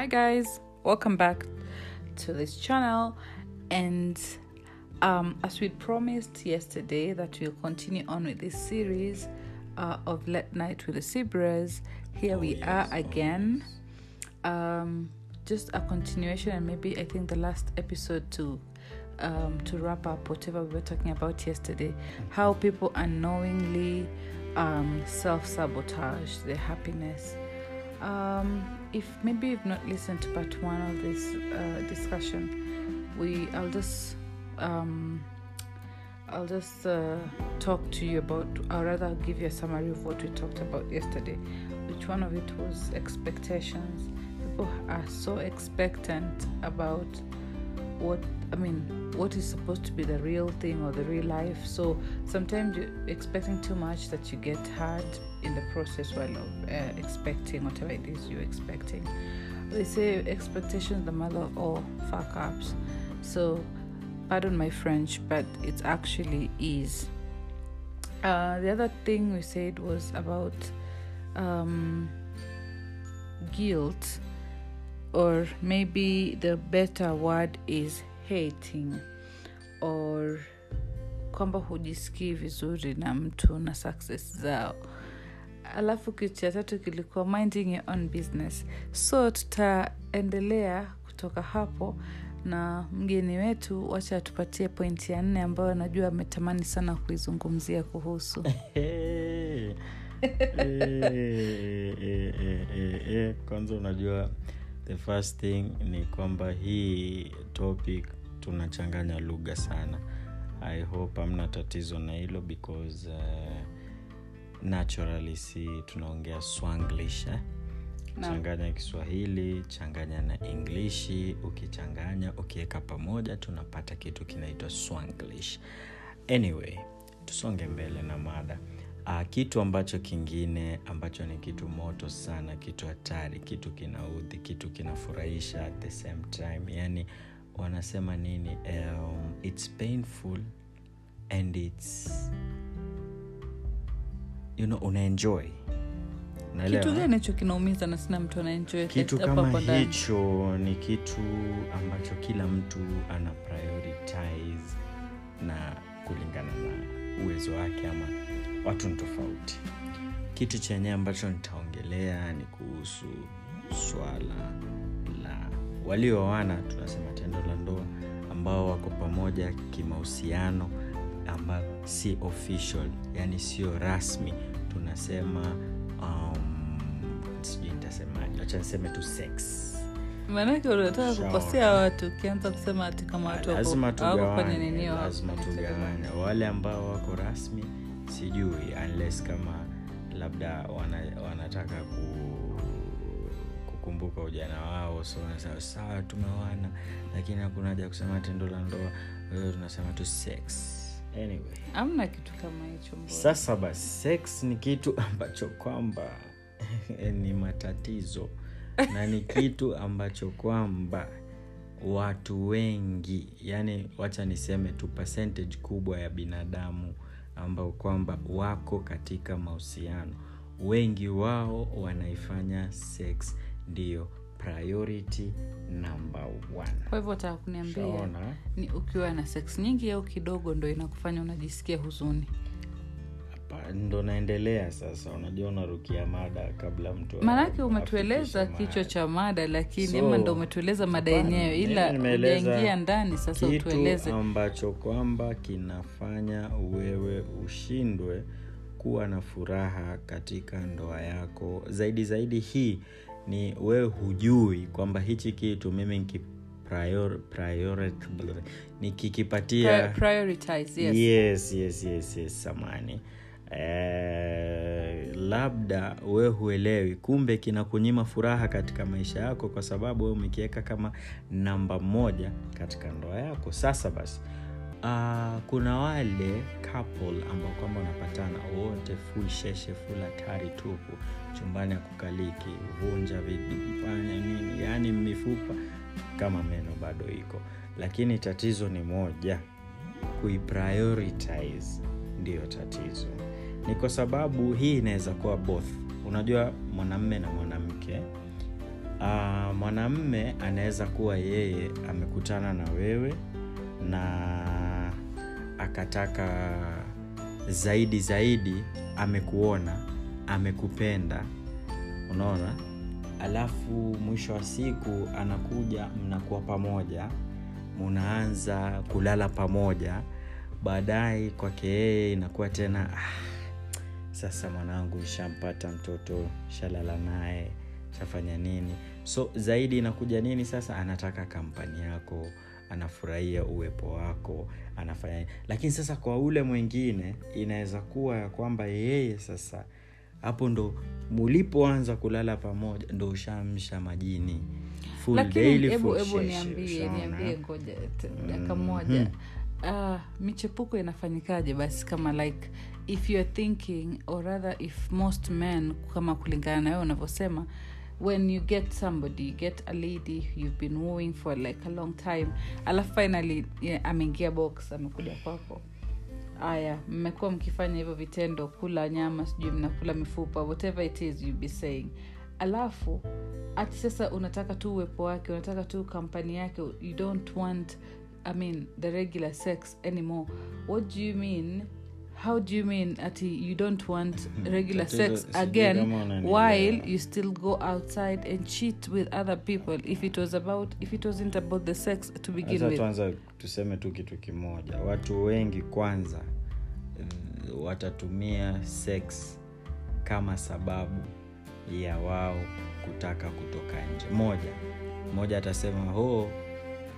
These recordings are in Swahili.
hi guys. Welcome back to this channel. And um, as we promised yesterday that we'll continue on with this series uh, of late night with the Sibras here we are again. um, just a continuation and maybe i think the last episode to um, to wrap up whatever we were talking about yesterday. How people unknowingly um, self-sabotage their happiness. Um, if maybe you've not listened to part one of this uh, discussion we i'll just um, i'll just uh, talk to you about or rather give you a summary of what we talked about yesterday which one of it was expectations. People are so expectant about what i mean what is supposed to be the real thing or the real life. So sometimes you're expecting too much that you get hurt in the process while uh, expecting whatever it is you're expecting. They say expectations the mother of all fuck ups. So pardon my french but it actually is. Uh, the other thing we said was about um, guilt or maybe the better word is hating or kwamba hujisikii vizuri na mtu na success zao alafu kitu cha tatu kilikuwa minding your own business. So tutaendelea kutoka hapo na mgeni wetu wacha atupatie pointi ya nne ambayo najua ametamani sana kuizungumzia kuhusu. Kwanza unajua the first thing ni kwamba hii topic tunachanganya lugha sana. I hope amna tatizo na hilo because uh, naturally si tunaongea swanglish eh? No. changanya kiswahili changanya na englishi ukichanganya ukiweka pamoja tunapata kitu kinaitwa swanglish anyway tusonge mbele na mada uh, kitu ambacho kingine ambacho ni kitu moto sana kitu hatari kitu kinaudhi kitu kinafurahisha at the same time yani wanasema nini um, its painful and its you know unaenjoy. Unaelewa? kitu gani hicho kinaumiza na sina mtu anaenjoy? Kitu kama hicho ni kitu ambacho kila mtu ana prioritize na kulingana na uwezo wake ama watu ni tofauti. Kitu chenyewe ambacho nitaongelea ni kuhusu swala la walioana tunasema tendo la ndoa ambao wako pamoja kimahusiano ambayo si official yani sio rasmi tunasema um, sijui nitasemaje wacha niseme tu sex. Maanake unataka kukosea watu ukianza kusema ati kama watu wako- lazima kwenye kwenye wale ambao wako rasmi sijui unless kama labda wana, wanataka ku, kukumbuka ujana wao so sawa tumewana lakini hakuna haja kusema tendo la ndoa. Tunasema tu sex anyway. Amna kitu kama hicho sasa basi sex ni kitu ambacho kwamba ni matatizo na ni kitu ambacho kwamba watu wengi yani wacha niseme tu percentage kubwa ya binadamu ambao kwamba wako katika mahusiano. Wengi wao wanaifanya sex ndiyo priority number one. Kwa hivyo taka kuniambia ni ukiwa na sex nyingi au kidogo ndo inakufanya unajisikia huzuni? Ndo naendelea sasa. Unajua unarukia mada kabla mtu maanake umetueleza kichwa cha mada lakini So, ama ndo umetueleza mada yenyewe ila ujaingia ndani sasa kitu utueleze. ambacho kwamba kinafanya wewe ushindwe kuwa na furaha katika ndoa yako. Zaidi zaidi hii ni wewe hujui kwamba hichi kitu mimi niki prior, prior, nikikipatia prioritize yes. yes yes yes, yes samani. Eh, labda we huelewi. Kumbe kinakunyima furaha katika maisha yako kwa sababu we umekiweka kama namba moja katika ndoa yako. Sasa basi uh, kuna wale couple ambao kwamba unapatana wote full sheshe full hatari tupu chumbani ya kukaliki vunja vifanya nini yaani mifupa kama meno bado iko. Lakini tatizo ni moja kuiprioritize ndiyo tatizo. Ni kwa sababu hii inaweza kuwa both. Unajua mwanamme na mwanamke. Uh, mwanamme anaweza kuwa yeye amekutana na wewe na akataka zaidi zaidi amekuona amekupenda. Unaona? Alafu mwisho wa siku anakuja mnakuwa pamoja munaanza kulala pamoja. Baadaye kwake yeye inakuwa tena ah, sasa mwanangu shampata mtoto shalala naye shafanya nini? So zaidi inakuja nini sasa? Anataka kampani yako anafurahia uwepo wako anafanya. Lakini sasa kwa ule mwingine inaweza kuwa ya kwamba yeye sasa hapo ndo mulipoanza kulala pamoja ndo ushamsha majini. Full hebu niambie niambie ngoja Mhm. moja. Uh, michepuko inafanyikaje basi kama like if youare thinking or rather if most men kama kulingana na wewe unavyosema when you get somebody you get a lady you've been wooing for like a long time alafu finally yeah, ameingia box amekuja kwako. Aya mmekuwa mkifanya hivyo vitendo kula nyama sijui mnakula mifupa whatever it is you be saying. Alafu ati sasa unataka tu uwepo wake unataka tu kampani yake you don't want i mean the regular sex anymore. What do you mean how do you mean ati you don't want regular Tatizo, sex again while you still go outside and cheat with other people? If it was about if it wasn't about the sex to begin with. tuanza tuseme tu kitu kimoja. Watu wengi kwanza eh, watatumia sex kama sababu ya wao kutaka kutoka nje. Moja mmoja atasema oh,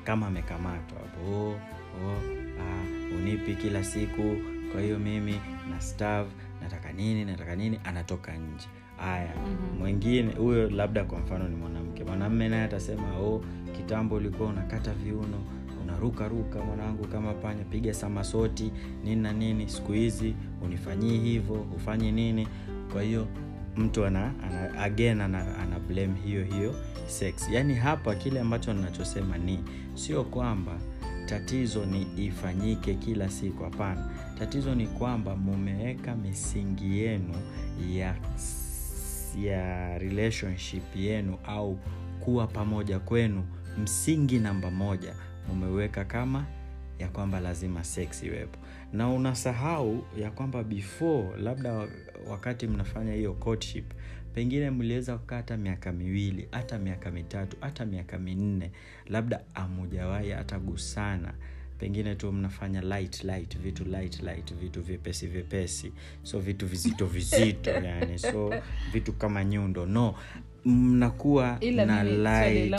kama amekamatwa hapo. Oh, oh, ah, unipi kila siku kwa hiyo mimi na stav nataka nini nataka nini anatoka nje. Haya Mhm. mwingine huyo labda kwa mfano ni mwanamke. Mwanamme naye atasema oh, kitambo ulikuwa unakata viuno unaruka ruka mwanangu kama panya piga samasoti nini na nini siku hizi unifanyii hivyo hufanyi nini. Kwa hiyo mtu ana, ana again ana, ana blame hiyo hiyo sex. Yaani hapa kile ambacho ninachosema ni sio kwamba tatizo ni ifanyike kila siku hapana. Tatizo ni kwamba mumeweka misingi yenu ya ya relationship yenu au kuwa pamoja kwenu msingi namba moja. Mumeweka kama ya kwamba lazima sex iwepo. Na unasahau ya kwamba before labda wakati mnafanya hiyo courtship pengine mliweza kukaa hata miaka miwili hata miaka mitatu hata miaka minne labda amujawahi hata gusana. Pengine tu mnafanya light light vitu light light vitu vyepesi vyepesi. So vitu vizito vizito yani. So vitu kama nyundo. No mnakuwa Ila na light.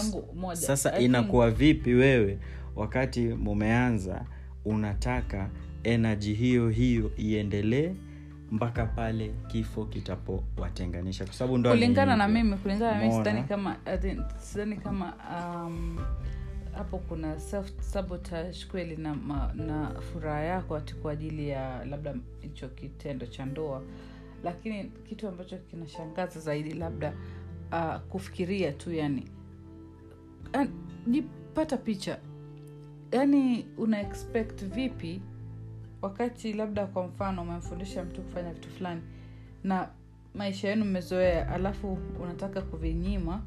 sasa I think- inakuwa vipi wewe wakati mumeanza unataka energy hiyo hiyo iendelee mpaka pale kifo kitapowatenganisha. Kwa sababu kulingana na mimi kulingana na mimi sidhani kama sidhani kama um, hapo kuna self sabotage kweli na, na furaha yako ati kwa ajili ya labda hicho kitendo cha ndoa. Lakini kitu ambacho kinashangaza zaidi labda uh, kufikiria tu yani jipata picha. Yani una expect vipi wakati labda kwa mfano umemfundisha mtu kufanya vitu fulani na maisha yenu mmezoea alafu unataka kuvinyima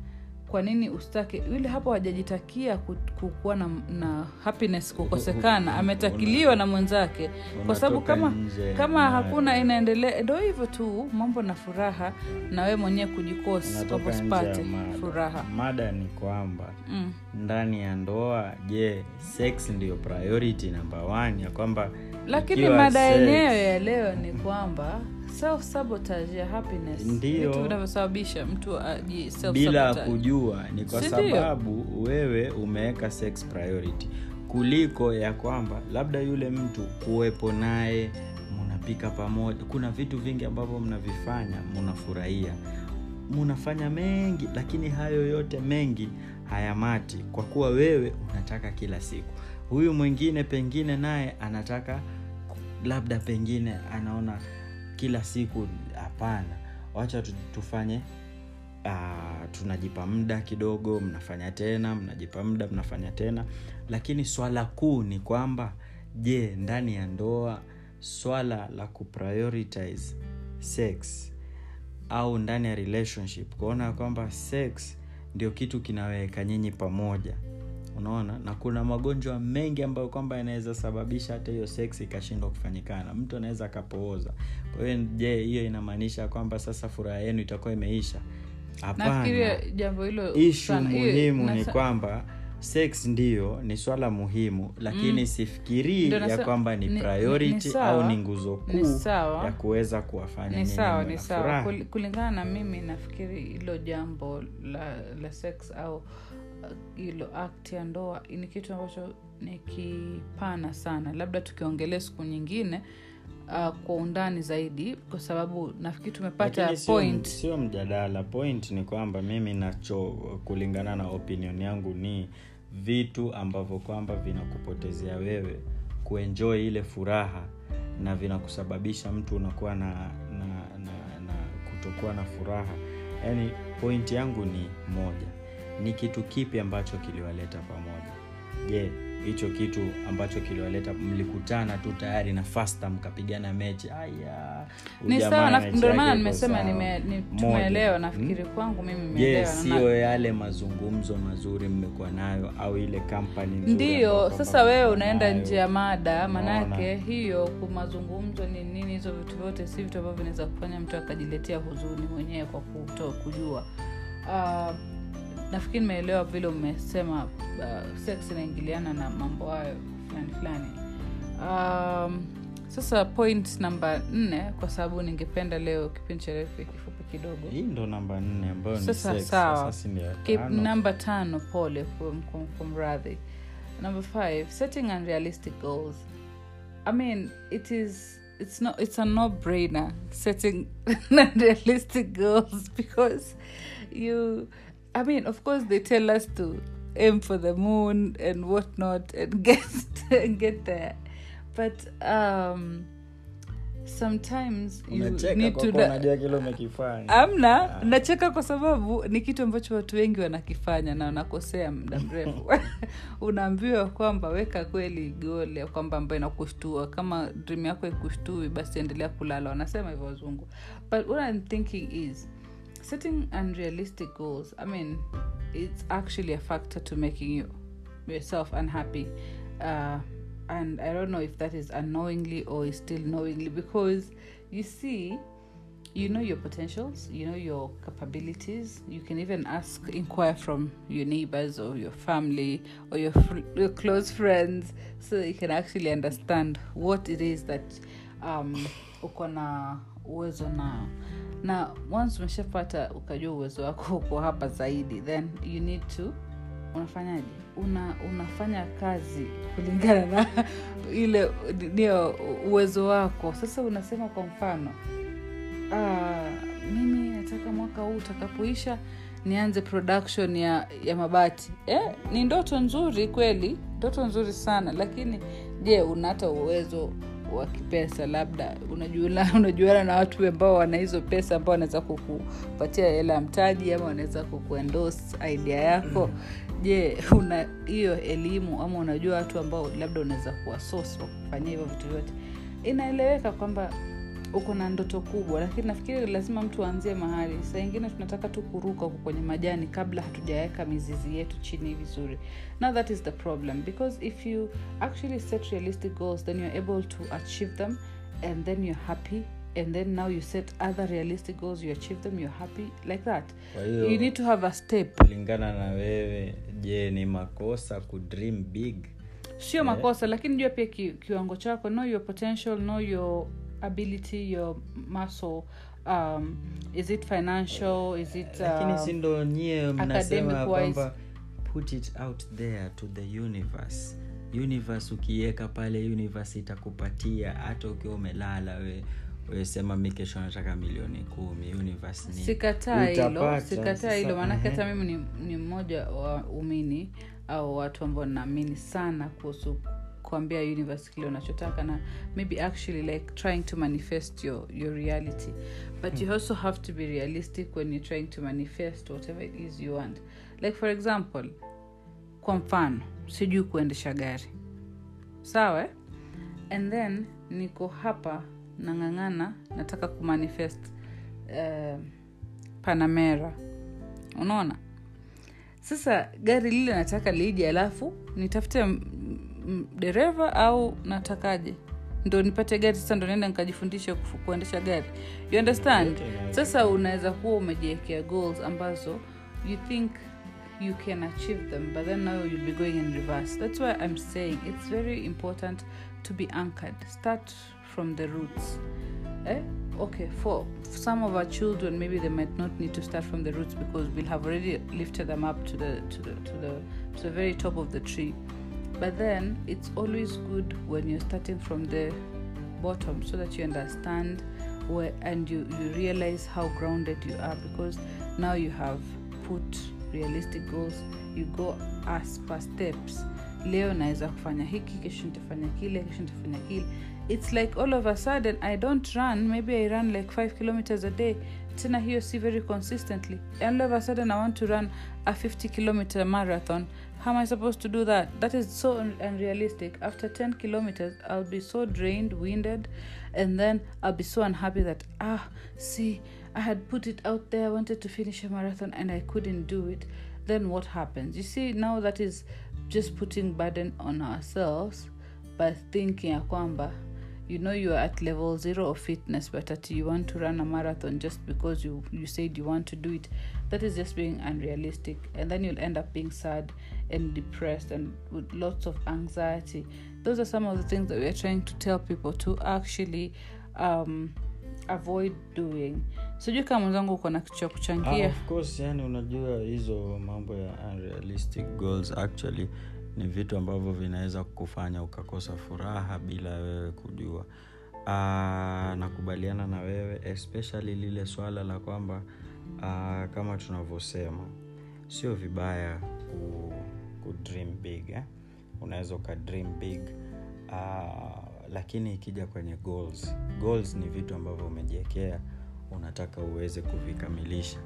kwa nini ustake yule hapo hajajitakia kukuwa na, na happiness kukosekana. Ametakiliwa na mwenzake. Kwa sababu kama nje. kama na- hakuna inaendelea ndo hivyo tu mambo na furaha na wee mwenyewe kujikosi kwamba usipate furaha. Mada ni kwamba mm. ndani ya ndoa je sex ndiyo priority namba ya kwamba lakini mada yenyewe ya leo ni kwamba self sabotage ya happiness. Ndiyo. vinavyosababisha mtu aji self bila kujua ni kwa Si ndio? sababu wewe umeweka sex priority. Kuliko ya kwamba labda yule mtu kuwepo naye mnapika pamoja kuna vitu vingi ambavyo mnavifanya mnafurahia. Munafanya mengi lakini hayo yote mengi hayamati kwa kuwa wewe unataka kila siku. Huyu mwingine pengine naye anataka labda pengine anaona kila siku hapana. Wacha tufanye uh, tunajipa muda kidogo mnafanya tena mnajipa muda mnafanya tena. Lakini swala kuu ni kwamba je ndani ya ndoa swala la kuprioritize sex au ndani ya relationship kuona kwamba sex ndio kitu kinaweka nyinyi pamoja unaona? Na kuna magonjwa mengi ambayo kwamba yanaweza sababisha hata hiyo sex ikashindwa kufanyikana. Mtu anaweza akapooza. Kwa hiyo je hiyo inamaanisha kwamba sasa furaha yenu itakuwa imeisha? Hapana. Jambo hilo ishu muhimu ni kwamba sex ndiyo ni swala muhimu lakini Mm. sifikirii ya kwamba ni ni- priority ni sawa. au ni nguzo kuu ya kuweza kuwafanya ni sawa ni na sawa. furaha. Kul- kulingana na mimi nafikiri hilo jambo la, la sex au hilo akti ya ndoa ni kitu ambacho ni kipana sana. Labda tukiongelea siku nyingine uh, kwa undani zaidi kwa sababu nafikiri tumepata point. sio mjadala. Point ni kwamba mimi nacho kulingana na opinion yangu ni vitu ambavyo kwamba vinakupotezea wewe kuenjoi ile furaha na vinakusababisha mtu unakuwa na, na, na, na kutokuwa na furaha. Yaani pointi yangu ni moja ni kitu kipi ambacho kiliwaleta pamoja? Je hicho kitu ambacho kiliwaleta mlikutana tu tayari na fasta mkapigana mechi? Aya ni sawa ndio maana nimesema tumeelewa Mm? nafikiri kwangu mimi nimeelewa siyo yale mazungumzo mazuri mmekuwa nayo au ile kampani nzuri ndiyo sasa wewe unaenda nje ya mada manake Unaona? hiyo kumazungumzo ni nini hizo vitu vyote si vitu ambavyo vinaweza kufanya mtu akajiletea huzuni mwenyewe kwa kuto kujua. Uh, nafikiri nimeelewa vile umesema uh, sex inaingiliana na mambo hayo fulani fulani. Um, sasa point namba nne kwa sababu ningependa leo kipindi cha refu kifupi kidogo. Hii ndo namba nne ambayo Sasa sawa. Namba tano pole kum- mradhi. Kumradhi number five setting unrealistic goals. I mean it is it's not it's a no-brainer setting unrealistic goals because you i mean of course they tell us to aim for the moon and whatnot and get and get there. But um sometimes you need to amna nacheka kwa sababu ni kitu ambacho watu wengi wanakifanya na wanakosea muda mrefu. Unaambiwa kwamba weka kweli gole kwamba ambayo inakushtua. Kama dream yako ikushtui basi endelea kulala. Wanasema hivyo wazungu. But what i'm thinking is setting unrealistic goals i mean it's actually a factor to making you yourself unhappy. Uh, and i don't know if that is unknowingly or is still knowingly because you see you know your potentials you know your capabilities. You can even ask inquire from your neighbors or your family or your, fr- your close friends so you can actually understand what it is that um, uko na uwezo nao na once umeshapata ukajua uwezo wako uko hapa zaidi then you need to unafanyaje? Una unafanya kazi kulingana na ile ndio uwezo wako. Sasa unasema kwa mfano uh, mimi nataka mwaka huu utakapoisha nianze production ya ya mabati. Eh, ni ndoto nzuri kweli ndoto nzuri sana lakini je una hata uwezo wa kipesa labda unajuana na watu ambao wana hizo pesa ambao wanaweza kukupatia hela ya mtaji ama wanaweza kukuendos idea yako. Je una hiyo elimu ama unajua watu ambao labda unaweza kuwa source wa kufanyia hivyo vitu vyote. Inaeleweka kwamba uko na ndoto kubwa lakini nafikiri lazima mtu aanzie mahali. Saa ingine tunataka tu kuruka huko kwenye majani kabla hatujaweka mizizi yetu chini vizuri. Now that is the problem because if you actually set realistic goals then youare able to achieve them and then you're happy and then now you set other realistic goals you achieve them you're happy like that. Hiyo- you need to have a step. kulingana na wewe je ni makosa kudream big? Sio makosa lakini jua pia ki, kiwango chako know your potential know your ability your muscle um, is it financial is it lakini si um, ndo nyie mnasema kwamba put it out there to the universe. Universe ukiweka pale universe itakupatia. Hata ukiwa umelala we wesema mi kesho nataka milioni kumi. Sikataa hilo sikataa hilo. Maanake hata mimi ni, ni mmoja wa umini au watu ambao naamini sana kuhusu kuambia universe kile unachotaka na maybe actually like trying to manifest your, your reality. But you also have to be realistic when you're trying to manifest whatever it is you want. Like for example kwa mfano sijui kuendesha gari. Sawa? Eh? and then niko hapa nang'ang'ana nataka kumanifest uh, panamera. Unaona? Sasa gari lile nataka liji alafu nitafute dereva au natakaje? Ndo nipate gari sasa ndo naenda nikajifundishe kufu- kuendesha gari. You understand? Sasa unaweza kuwa umejiwekea goals ambazo you think you can achieve them but then now you'll be going in reverse. That's why i'm saying it's very important to be anchored. Start from the roots. Eh? okay for some of our children maybe they might not need to start from the roots because we'll have already lifted them up to the to the to the to the very top of the tree but then it's always good when you're starting from the bottom so that you understand where and you, you realize how grounded you are because now you have put realistic goals. You go as per steps. Hiki it's like all of a sudden i don't run. Maybe i run like 5 kilometers a day. Tena hiyo si very consistently. And all of a sudden i want to run a 50 kilometer marathon how am i supposed to do that? That is so un- unrealistic. After 10 kilometers i'll be so drained winded and then i'll be so unhappy that ah see i had put it out there i wanted to finish a marathon and i couldn't do it. Then what happens? You see now that is just putting burden on ourselves by thinking ya kwamba you know you are at level zero of fitness but that you want to run a marathon just because you, you said you want to do it. That is just being unrealistic and then you'll end up being sad and depressed and with lots of anxiety. Those are some of the things that we are trying to tell people to actually um, avoid doing. Sijui kama mwenzangu uko na kitu cha Ah, kuchangia of course yani unajua hizo mambo ya unrealistic goals actually ni vitu ambavyo vinaweza kufanya ukakosa furaha bila wewe kujua. Uh, nakubaliana na wewe especially lile swala la kwamba uh, kama tunavyosema sio vibaya ku, ku dream big eh? unaweza uka dream big uh, lakini ikija kwenye goals goals ni vitu ambavyo umejiekea unataka uweze kuvikamilisha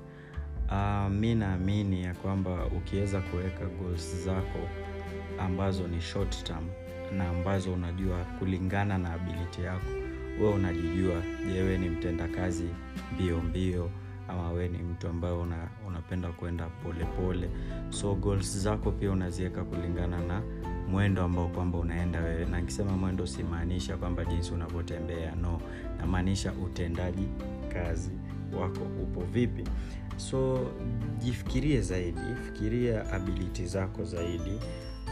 uh, mi naamini ya kwamba ukiweza kuweka goals zako ambazo ni short term na ambazo unajua kulingana na ability yako we unajijua je we ni mtendakazi mbio mbio ama we ni mtu ambaye una, unapenda kwenda polepole so goals zako pia unaziweka kulingana na mwendo ambao kwamba unaenda wewe. Na nikisema mwendo simaanisha kwamba jinsi unavyotembea no. Namaanisha utendaji kazi wako upo vipi. So jifikirie zaidi fikiria ability zako zaidi.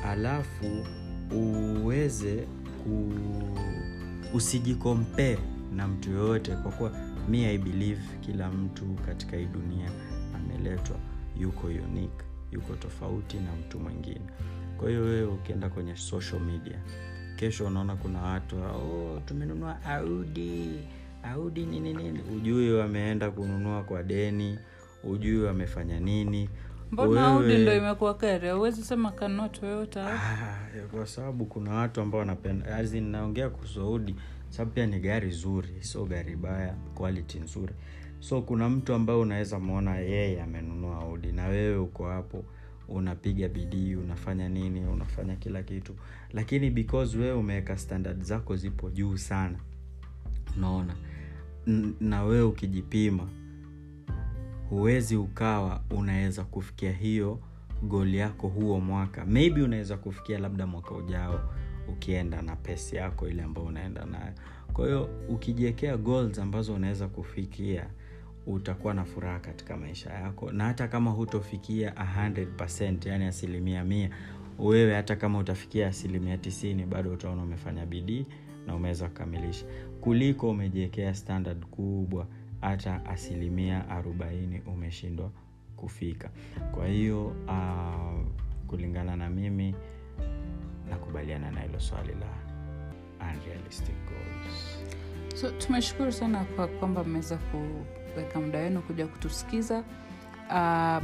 Alafu uweze ku usijikompee na mtu yoyote kwa kuwa mi i believe kila mtu katika hii dunia ameletwa. Yuko unique yuko tofauti na mtu mwingine. Kwa hiyo wewe ukienda kwenye social media kesho unaona kuna watu oh, tumenunua audi audi nini nini. Ujui wameenda kununua kwa deni ujui wamefanya nini. Mbona audi ndo imekuwa kere? Huwezi sema kanua toyota Ah, kwa sababu kuna watu ambao wanapenda naongea kuhusu audi sababu pia ni gari zuri sio gari baya quality nzuri. So kuna mtu ambaye unaweza mwona yeye amenunua audi na wewe uko hapo unapiga bidii unafanya nini unafanya kila kitu. Lakini because wewe umeweka standard zako zipo juu sana. Unaona? Na wewe ukijipima huwezi ukawa unaweza kufikia hiyo goli yako huo mwaka. Maybe unaweza kufikia labda mwaka ujao ukienda na pesi yako ile ambayo unaenda nayo. Kwa hiyo ukijiwekea goals ambazo unaweza kufikia utakuwa na furaha katika maisha yako. Na hata kama hutofikia 100 yani asilimia mia wewe hata kama utafikia asilimia tisini bado utaona umefanya bidii na umeweza kukamilisha. Kuliko umejiwekea standard kubwa hata asilimia 40 umeshindwa kufika. Kwa hiyo uh, kulingana na mimi nakubaliana na hilo swali la unrealistic goals. So tumeshukuru sana kwa kwamba mmeweza kuweka muda wenu kuja kutusikiza. Uh,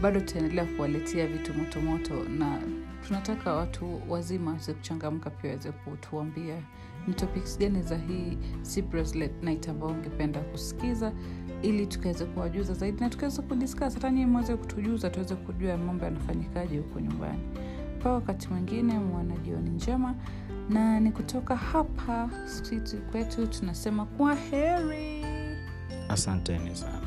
bado tutaendelea kuwaletea vitu motomoto na tunataka watu wazima waweze kuchangamka pia waweze kutuambia ni topics gani za hii night ambao ungependa kusikiza ili tukaweze kuwajuza zaidi na tukaweze kudiscuss. Hata nyii mweze kutujuza tuweze kujua mambo yanafanyikaje huko nyumbani pa wakati mwingine mwana jioni njema. Na ni kutoka hapa sisi kwetu tunasema kwa heri. Asanteni sana